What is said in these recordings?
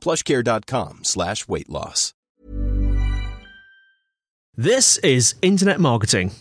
plushcare.com slash weight loss. This is Internet Marketing.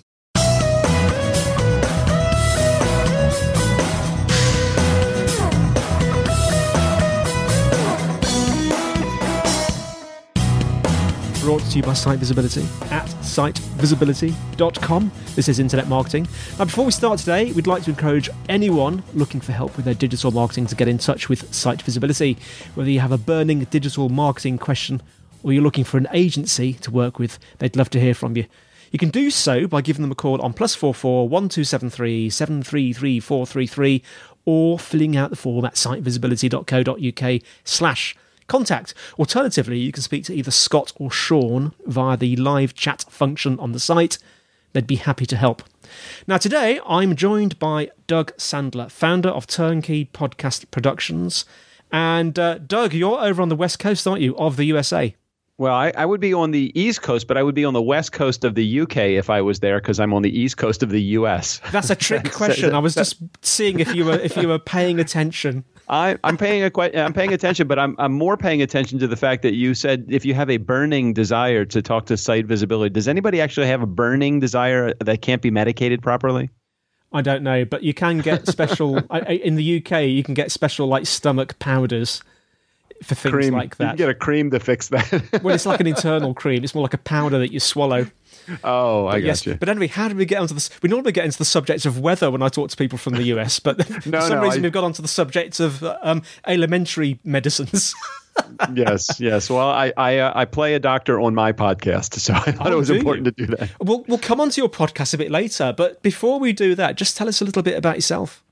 Brought to you by Site Visibility at sitevisibility.com. This is Internet Marketing. Now, before we start today, we'd like to encourage anyone looking for help with their digital marketing to get in touch with Site Visibility. Whether you have a burning digital marketing question or you're looking for an agency to work with, they'd love to hear from you. You can do so by giving them a call on plus four four one two seven three seven three three four three three, or filling out the form at sitevisibility.co.uk slash contact. Alternatively, you can speak to either Scott or Sean via the live chat function on the site. They'd be happy to help. Now, today I'm joined by Doug Sandler, founder of Turnkey Podcast Productions. And uh, Doug, you're over on the west coast, aren't you, of the USA? Well, I, I, would be on the East Coast, but I would be on the West Coast of the UK if I was there because I'm on the East Coast of the US. That's a trick question. I was just seeing if you were if you were paying attention. I, I'm paying a I'm paying attention, but I'm I'm more paying attention to the fact that you said if you have a burning desire to talk to site visibility, does anybody actually have a burning desire that can't be medicated properly? I don't know, but you can get special in the UK. You can get special like stomach powders for things cream. like that. You get a cream to fix that. well, it's like an internal cream. It's more like a powder that you swallow. Oh, I but yes, you. But anyway, how did we get onto this? We normally get into the subject of weather when I talk to people from the US, but no, for some no, reason I... we've got onto the subject of um, elementary medicines. yes, yes. Well, I I, uh, I play a doctor on my podcast, so I thought oh, it was important you? to do that. We'll we'll come onto your podcast a bit later, but before we do that, just tell us a little bit about yourself.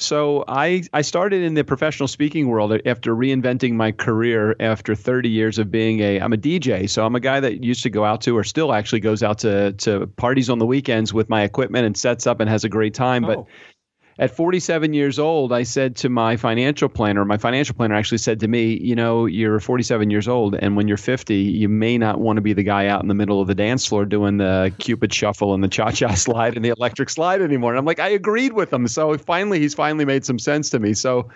So I, I started in the professional speaking world after reinventing my career after 30 years of being a I'm a DJ. So I'm a guy that used to go out to or still actually goes out to to parties on the weekends with my equipment and sets up and has a great time. Oh. But at 47 years old, I said to my financial planner, my financial planner actually said to me, you know, you're 47 years old, and when you're 50, you may not want to be the guy out in the middle of the dance floor doing the Cupid shuffle and the cha cha slide and the electric slide anymore. And I'm like, I agreed with him. So finally, he's finally made some sense to me. So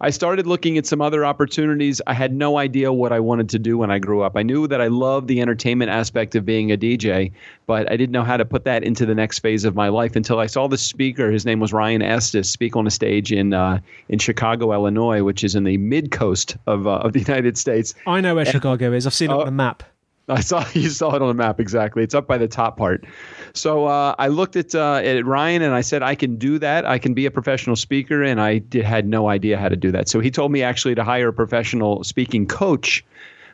I started looking at some other opportunities. I had no idea what I wanted to do when I grew up. I knew that I loved the entertainment aspect of being a DJ, but I didn't know how to put that into the next phase of my life until I saw the speaker. His name was Ryan Estis speak on a stage in uh, in Chicago, Illinois, which is in the mid coast of uh, of the United States. I know where and, Chicago is. I've seen it on the map. I saw you saw it on the map exactly. It's up by the top part. So uh, I looked at uh, at Ryan and I said I can do that. I can be a professional speaker, and I did, had no idea how to do that. So he told me actually to hire a professional speaking coach.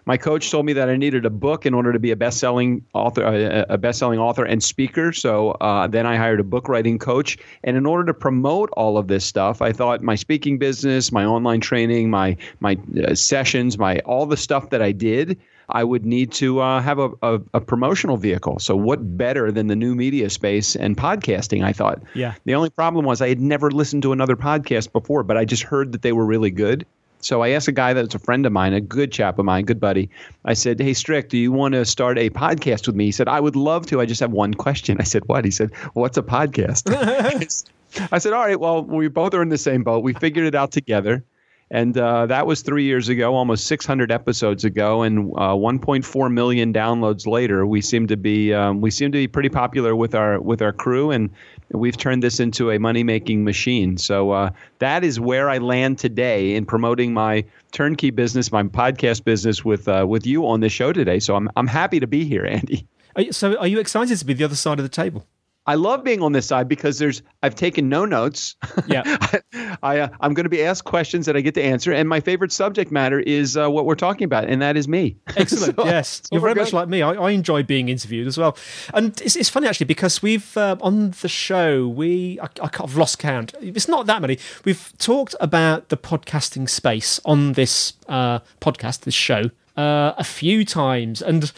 My coach told me that I needed a book in order to be a best-selling author, uh, a best-selling author and speaker. So uh, then I hired a book writing coach, and in order to promote all of this stuff, I thought my speaking business, my online training, my my uh, sessions, my all the stuff that I did. I would need to uh, have a, a, a, promotional vehicle. So, what better than the new media space and podcasting? I thought. Yeah. The only problem was I had never listened to another podcast before, but I just heard that they were really good. So I asked a guy that's a friend of mine, a good chap of mine, good buddy. I said, "Hey, Strick, do you want to start a podcast with me?" He said, "I would love to. I just have one question." I said, "What?" He said, "What's a podcast?" I said, "All right. Well, we both are in the same boat. We figured it out together." And uh, that was three years ago, almost 600 episodes ago, and uh, 1.4 million downloads later. We seem to be um, we seem to be pretty popular with our with our crew, and we've turned this into a money making machine. So uh, that is where I land today in promoting my turnkey business, my podcast business with uh, with you on this show today. So I'm I'm happy to be here, Andy. So are you excited to be the other side of the table? I love being on this side because there's I've taken no notes. Yeah, I, uh, I'm going to be asked questions that I get to answer, and my favorite subject matter is uh, what we're talking about, and that is me. Excellent. so, yes, so you're very much like me. I, I, enjoy being interviewed as well, and it's, it's funny actually because we've uh, on the show we I, I have lost count. It's not that many. We've talked about the podcasting space on this uh, podcast, this show, uh, a few times, and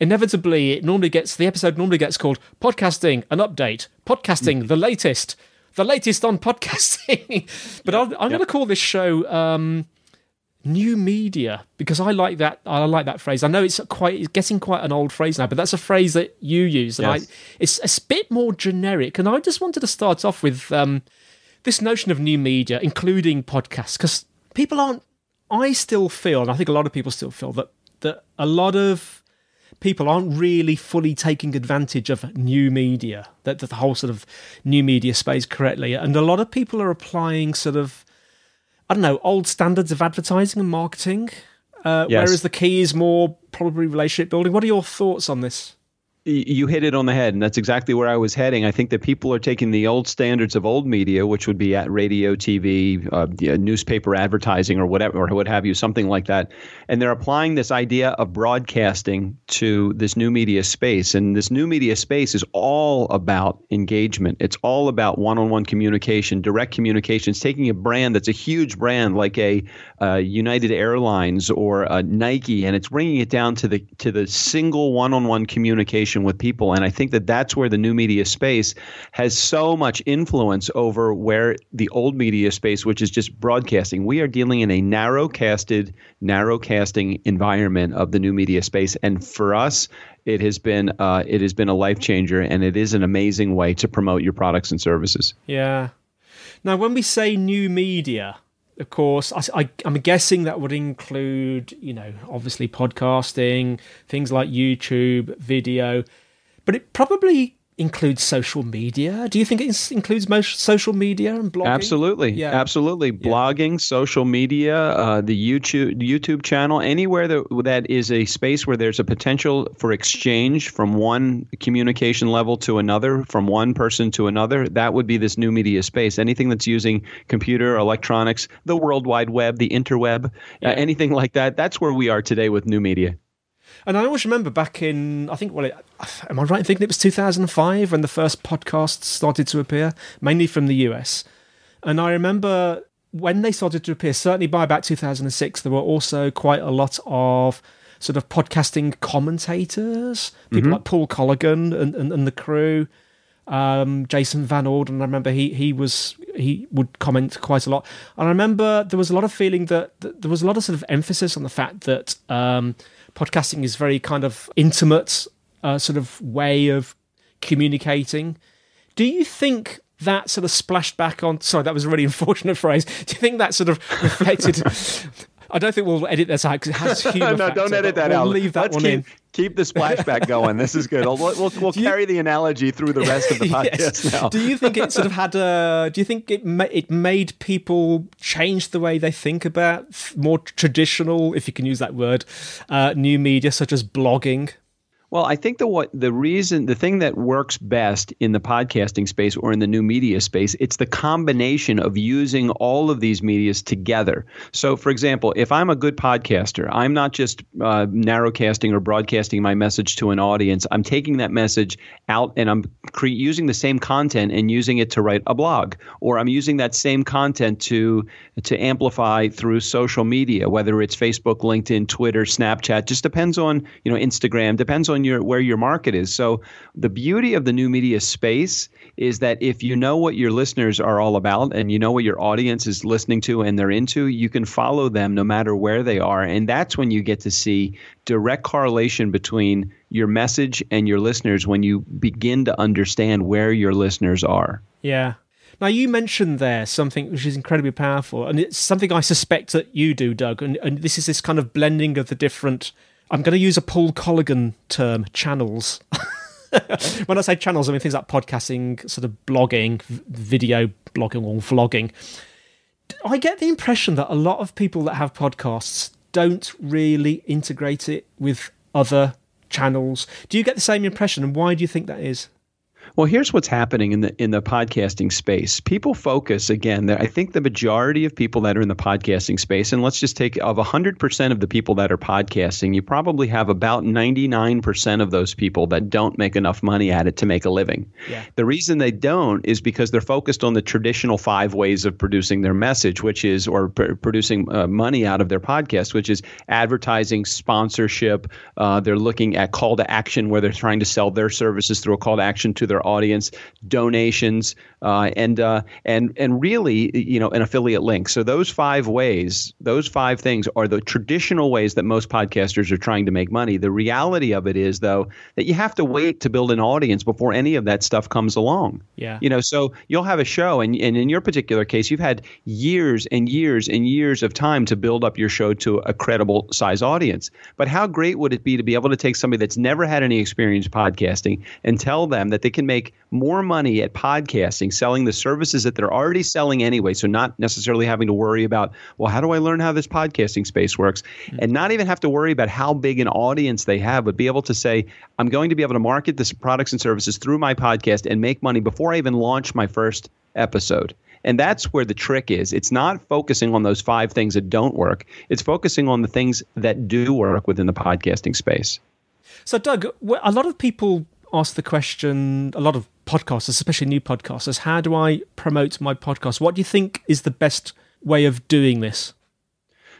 inevitably it normally gets the episode normally gets called podcasting an update podcasting the latest the latest on podcasting. But I'm, I'm going to call this show um, new media because I like that I like that phrase. I know it's quite it's getting quite an old phrase now but that's a phrase that you use and Yes. I, it's it's a bit more generic and I just wanted to start off with um, this notion of new media including podcasts because people aren't I still feel and I think a lot of people still feel that that a lot of people aren't really fully taking advantage of new media, that, the whole sort of new media space correctly. And a lot of people are applying sort of, I don't know, old standards of advertising and marketing, uh, Yes. whereas the key is more probably relationship building. What are your thoughts on this? You hit it on the head, and that's exactly where I was heading. I think that people are taking the old standards of old media, which would be at radio, TV, uh, yeah, newspaper advertising, or whatever, or what have you, something like that, and they're applying this idea of broadcasting to this new media space. And this new media space is all about engagement. It's all about one-on-one communication, direct communications. Taking a brand that's a huge brand like a uh, United Airlines or Nike, and it's bringing it down to the to the single one-on-one communication with people. And I think that that's where the new media space has so much influence over where the old media space, which is just broadcasting, we are dealing in a narrow-casted, narrow-casting environment of the new media space. And for us, it has been uh, it has been a life changer, and it is an amazing way to promote your products and services. Yeah. Now, when we say new media, of course, I, am guessing that would include, you know, obviously podcasting, things like YouTube, video, but it probably includes social media. Do you think it includes most social media and blogging? Absolutely, Yeah. absolutely. Blogging, social media, uh, the YouTube YouTube channel, anywhere that that is a space where there's a potential for exchange from one communication level to another, from one person to another. That would be this new media space. Anything that's using computer, electronics, the World Wide Web, the interweb, uh, anything like that. That's where we are today with new media. And I always remember back in, I think, well, it, am I right in thinking it was 2005 when the first podcasts started to appear, mainly from the US? And I remember when they started to appear, certainly by about 2006, there were also quite a lot of sort of podcasting commentators, people like Paul Colligan and, and, and the crew. Um, Jason Van Orden, I remember he he was he would comment quite a lot, and I remember there was a lot of feeling that, that there was a lot of sort of emphasis on the fact that um, podcasting is very kind of intimate uh, sort of way of communicating. Do you think that sort of splashed back on? Sorry, that was a really unfortunate phrase. Do you think that sort of reflected? I don't think we'll edit this out because it no, factor, don't edit that we'll out. Leave that Let's one keep, in. Keep the splashback going. This is good. We'll, we'll, we'll you- carry the analogy through the rest of the podcast Yes. now. Do you think it sort of had a? Do you think it ma- it made people change the way they think about more traditional, if you can use that word, uh, new media such as blogging? Well, I think the what the reason the thing that works best in the podcasting space or in the new media space, it's the combination of using all of these medias together. So, for example, if I'm a good podcaster, I'm not just uh, narrowcasting or broadcasting my message to an audience. I'm taking that message out and I'm cre- using the same content and using it to write a blog, or I'm using that same content to to amplify through social media, whether it's Facebook, LinkedIn, Twitter, Snapchat. Just depends on you know Instagram. Depends on your where your market is. So the beauty of the new media space is that if you know what your listeners are all about and you know what your audience is listening to and they're into, you can follow them no matter where they are, and that's when you get to see direct correlation between your message and your listeners when you begin to understand where your listeners are. Yeah. Now, you mentioned there something which is incredibly powerful, and it's something I suspect that you do, Doug. And, and this is this kind of blending of the different. I'm going to use a Paul Colligan term, channels. when I say channels, I mean things like podcasting, sort of blogging, video blogging, or vlogging. I get the impression that a lot of people that have podcasts don't really integrate it with other channels. Do you get the same impression, and why do you think that is? Well, here's what's happening in the in the podcasting space. People focus again. I think the majority of people that are in the podcasting space, and let's just take of 100% of the people that are podcasting, you probably have about 99% of those people that don't make enough money at it to make a living. Yeah. The reason they don't is because they're focused on the traditional five ways of producing their message, which is or pr- producing uh, money out of their podcast, which is advertising, sponsorship. Uh, they're looking at call to action, where they're trying to sell their services through a call to action to their their audience, donations, uh, and uh, and and really, you know, an affiliate link. So those five ways, those five things, are the traditional ways that most podcasters are trying to make money. The reality of it is, though, that you have to wait to build an audience before any of that stuff comes along. Yeah. You know, so you'll have a show, and and in your particular case, you've had years and years and years of time to build up your show to a credible size audience. But how great would it be to be able to take somebody that's never had any experience podcasting and tell them that they can make more money at podcasting, selling the services that they're already selling anyway. So, not necessarily having to worry about, well, how do I learn how this podcasting space works? Mm-hmm. And not even have to worry about how big an audience they have, but be able to say, I'm going to be able to market this products and services through my podcast and make money before I even launch my first episode. And that's where the trick is. It's not focusing on those five things that don't work, it's focusing on the things that do work within the podcasting space. So, Doug, a lot of people ask the question, a lot of podcasters, especially new podcasters, how do I promote my podcast? What do you think is the best way of doing this?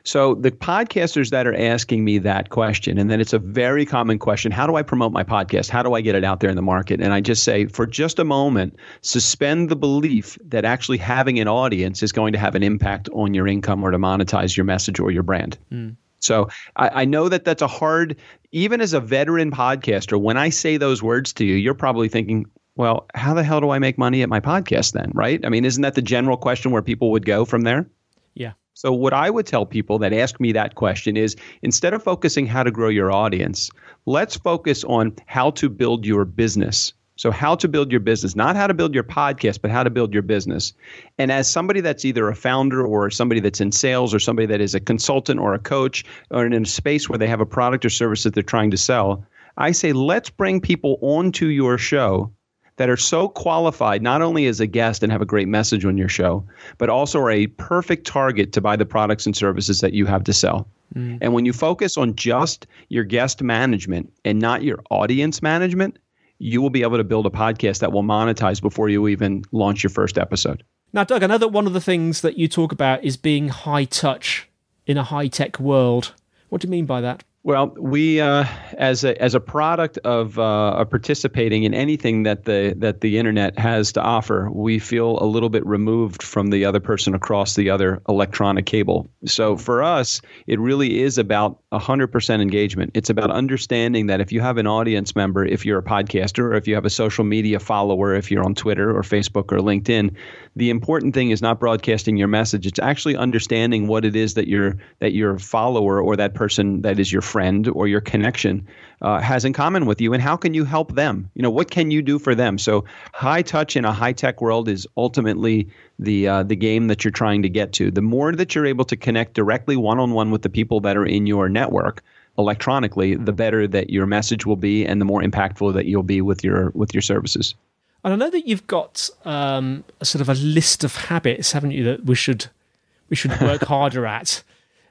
So the podcasters that are asking me that question, and then it's a very common question: How do I promote my podcast? How do I get it out there in the market? And I just say, for just a moment, suspend the belief that actually having an audience is going to have an impact on your income or to monetize your message or your brand. Mm. So I, I, know that that's a hard, even as a veteran podcaster, when I say those words to you, you're probably thinking, well, how the hell do I make money at my podcast then? Right? I mean, isn't that the general question where people would go from there? Yeah. So what I would tell people that ask me that question is instead of focusing how to grow your audience, let's focus on how to build your business. So, how to build your business, not how to build your podcast, but how to build your business. And as somebody that's either a founder or somebody that's in sales or somebody that is a consultant or a coach or in a space where they have a product or service that they're trying to sell, I say, let's bring people onto your show that are so qualified, not only as a guest and have a great message on your show, but also are a perfect target to buy the products and services that you have to sell. Mm. And when you focus on just your guest management and not your audience management, you will be able to build a podcast that will monetize before you even launch your first episode. Now, Doug, I know that one of the things that you talk about is being high touch in a high tech world. What do you mean by that? Well, we uh, as a as a product of, uh, participating in anything that the that the internet has to offer, we feel a little bit removed from the other person across the other electronic cable. So for us, it really is about hundred percent engagement. It's about understanding that if you have an audience member, if you're a podcaster, or if you have a social media follower, if you're on Twitter or Facebook or LinkedIn, the important thing is not broadcasting your message. It's actually understanding what it is that your that your follower or that person that is your friend or your connection uh, has in common with you, and how can you help them? You know, what can you do for them? So, high touch in a high tech world is ultimately the uh, the game that you're trying to get to. The more that you're able to connect directly one on one with the people that are in your network electronically, the better that your message will be, and the more impactful that you'll be with your with your services. And I know that you've got um, a sort of a list of habits, haven't you, that we should we should work harder at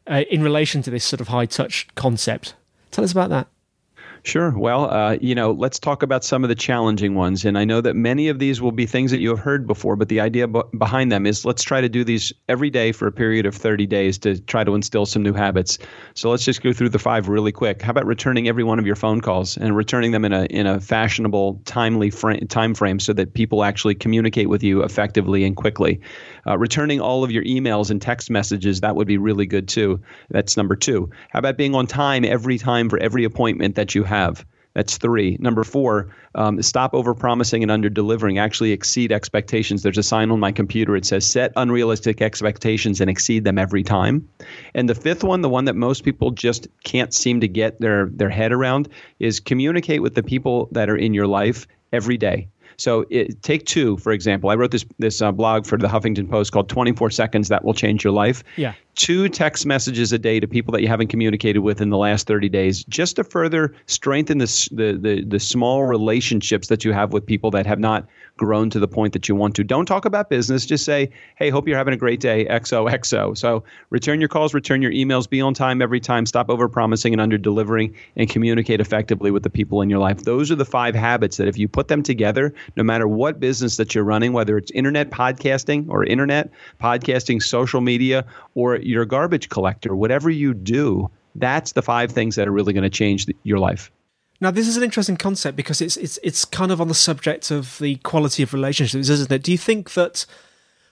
uh, in relation to this sort of high touch concept. Tell us about that. Sure. Well, uh, you know, let's talk about some of the challenging ones. And I know that many of these will be things that you have heard before, but the idea b- behind them is let's try to do these every day for a period of 30 days to try to instill some new habits. So let's just go through the five really quick. How about returning every one of your phone calls and returning them in a in a fashionable, timely frame, time frame so that people actually communicate with you effectively and quickly. Uh, returning all of your emails and text messages that would be really good too. That's number two. How about being on time every time for every appointment that you have. That's three. Number four, um, stop over promising and under delivering. Actually exceed expectations. There's a sign on my computer. It says set unrealistic expectations and exceed them every time. And the fifth one, the one that most people just can't seem to get their their head around, is communicate with the people that are in your life every day. So it, take two, for example. I wrote this this uh, blog for the Huffington Post called 24 Seconds That Will Change Your Life. Yeah. Two text messages a day to people that you haven't communicated with in the last 30 days, just to further strengthen the, the, the, the small relationships that you have with people that have not grown to the point that you want to. Don't talk about business. Just say, hey, hope you're having a great day, XOXO. So return your calls, return your emails, be on time every time, stop over promising and under delivering, and communicate effectively with the people in your life. Those are the five habits that if you put them together, no matter what business that you're running, whether it's internet podcasting or internet podcasting, social media, or you're garbage collector, whatever you do, that's the five things that are really going to change the, your life. Now, this is an interesting concept because it's it's it's kind of on the subject of the quality of relationships, isn't it? Do you think that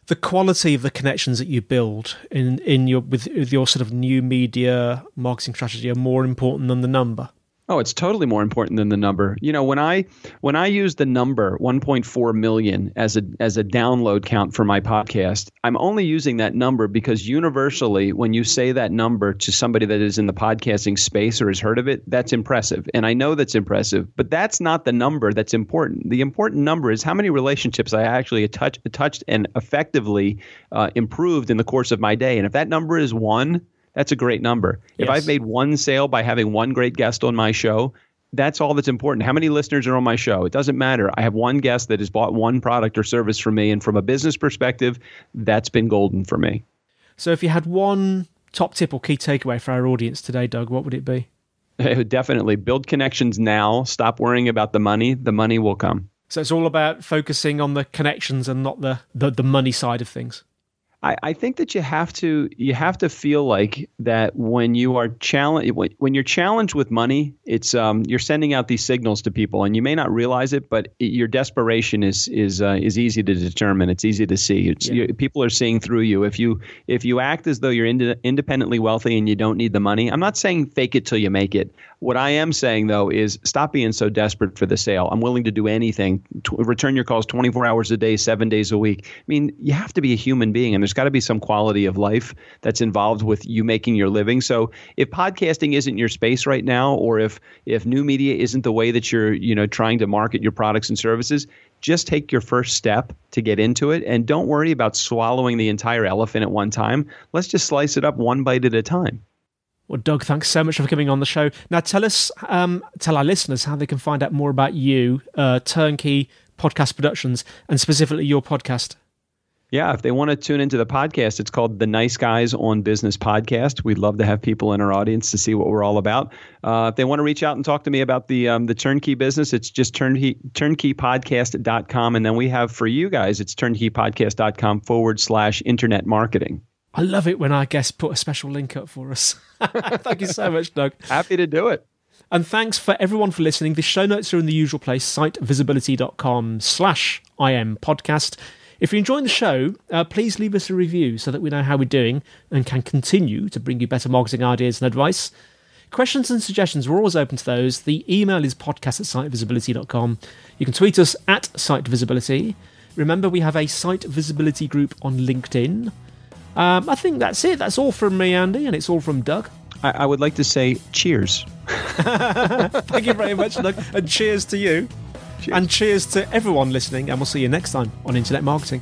the quality of the connections that you build in in your with, with your sort of new media marketing strategy are more important than the number? Oh, it's totally more important than the number. You know, when I when I use the number 1.4 million as a as a download count for my podcast, I'm only using that number because universally when you say that number to somebody that is in the podcasting space or has heard of it, that's impressive. And I know that's impressive, but that's not the number that's important. The important number is how many relationships I actually touch, touched and effectively uh, improved in the course of my day. And if that number is 1, that's a great number. If I've made one sale by having one great guest on my show, that's all that's important. How many listeners are on my show? It doesn't matter. I have one guest that has bought one product or service from me. And from a business perspective, that's been golden for me. So if you had one top tip or key takeaway for our audience today, Doug, what would it be? It would definitely build connections now. Stop worrying about the money. The money will come. So it's all about focusing on the connections and not the, the, the money side of things. I, I think that you have to you have to feel like that when you are challenged when, when you're challenged with money, it's um, you're sending out these signals to people, and you may not realize it, but it, your desperation is is uh, is easy to determine. It's easy to see. It's yeah. you, people are seeing through you. If you if you act as though you're ind- independently wealthy and you don't need the money, I'm not saying fake it till you make it. What I am saying though is stop being so desperate for the sale. I'm willing to do anything. To return your calls 24 hours a day, seven days a week. I mean, you have to be a human being, and there's got to be some quality of life that's involved with you making your living. So if podcasting isn't your space right now, or if if new media isn't the way that you're you know trying to market your products and services, just take your first step to get into it, and don't worry about swallowing the entire elephant at one time. Let's just slice it up one bite at a time. Well, Doug, thanks so much for coming on the show. Now, tell us, um, tell our listeners how they can find out more about you, uh, Turnkey Podcast Productions, and specifically your podcast. Yeah, if they want to tune into the podcast, it's called the Nice Guys on Business Podcast. We'd love to have people in our audience to see what we're all about. Uh, if they want to reach out and talk to me about the um, the turnkey business, it's just turnkey, turnkeypodcast.com. And then we have for you guys, it's turnkeypodcast.com forward slash internet marketing. I love it when our guests put a special link up for us. Thank you so much, Doug. Happy to do it. And thanks for everyone for listening. The show notes are in the usual place, sitevisibility.com slash IM podcast. If you're enjoying the show, uh, please leave us a review so that we know how we're doing and can continue to bring you better marketing ideas and advice. Questions and suggestions, we're always open to those. The email is podcast at sitevisibility.com. You can tweet us at sitevisibility. Remember, we have a site visibility group on LinkedIn. Um, I think that's it. That's all from me, Andy, and it's all from Doug. I, I would like to say cheers. Thank you very much, Doug, and cheers to you. Cheers. And cheers to everyone listening, and we'll see you next time on Internet Marketing.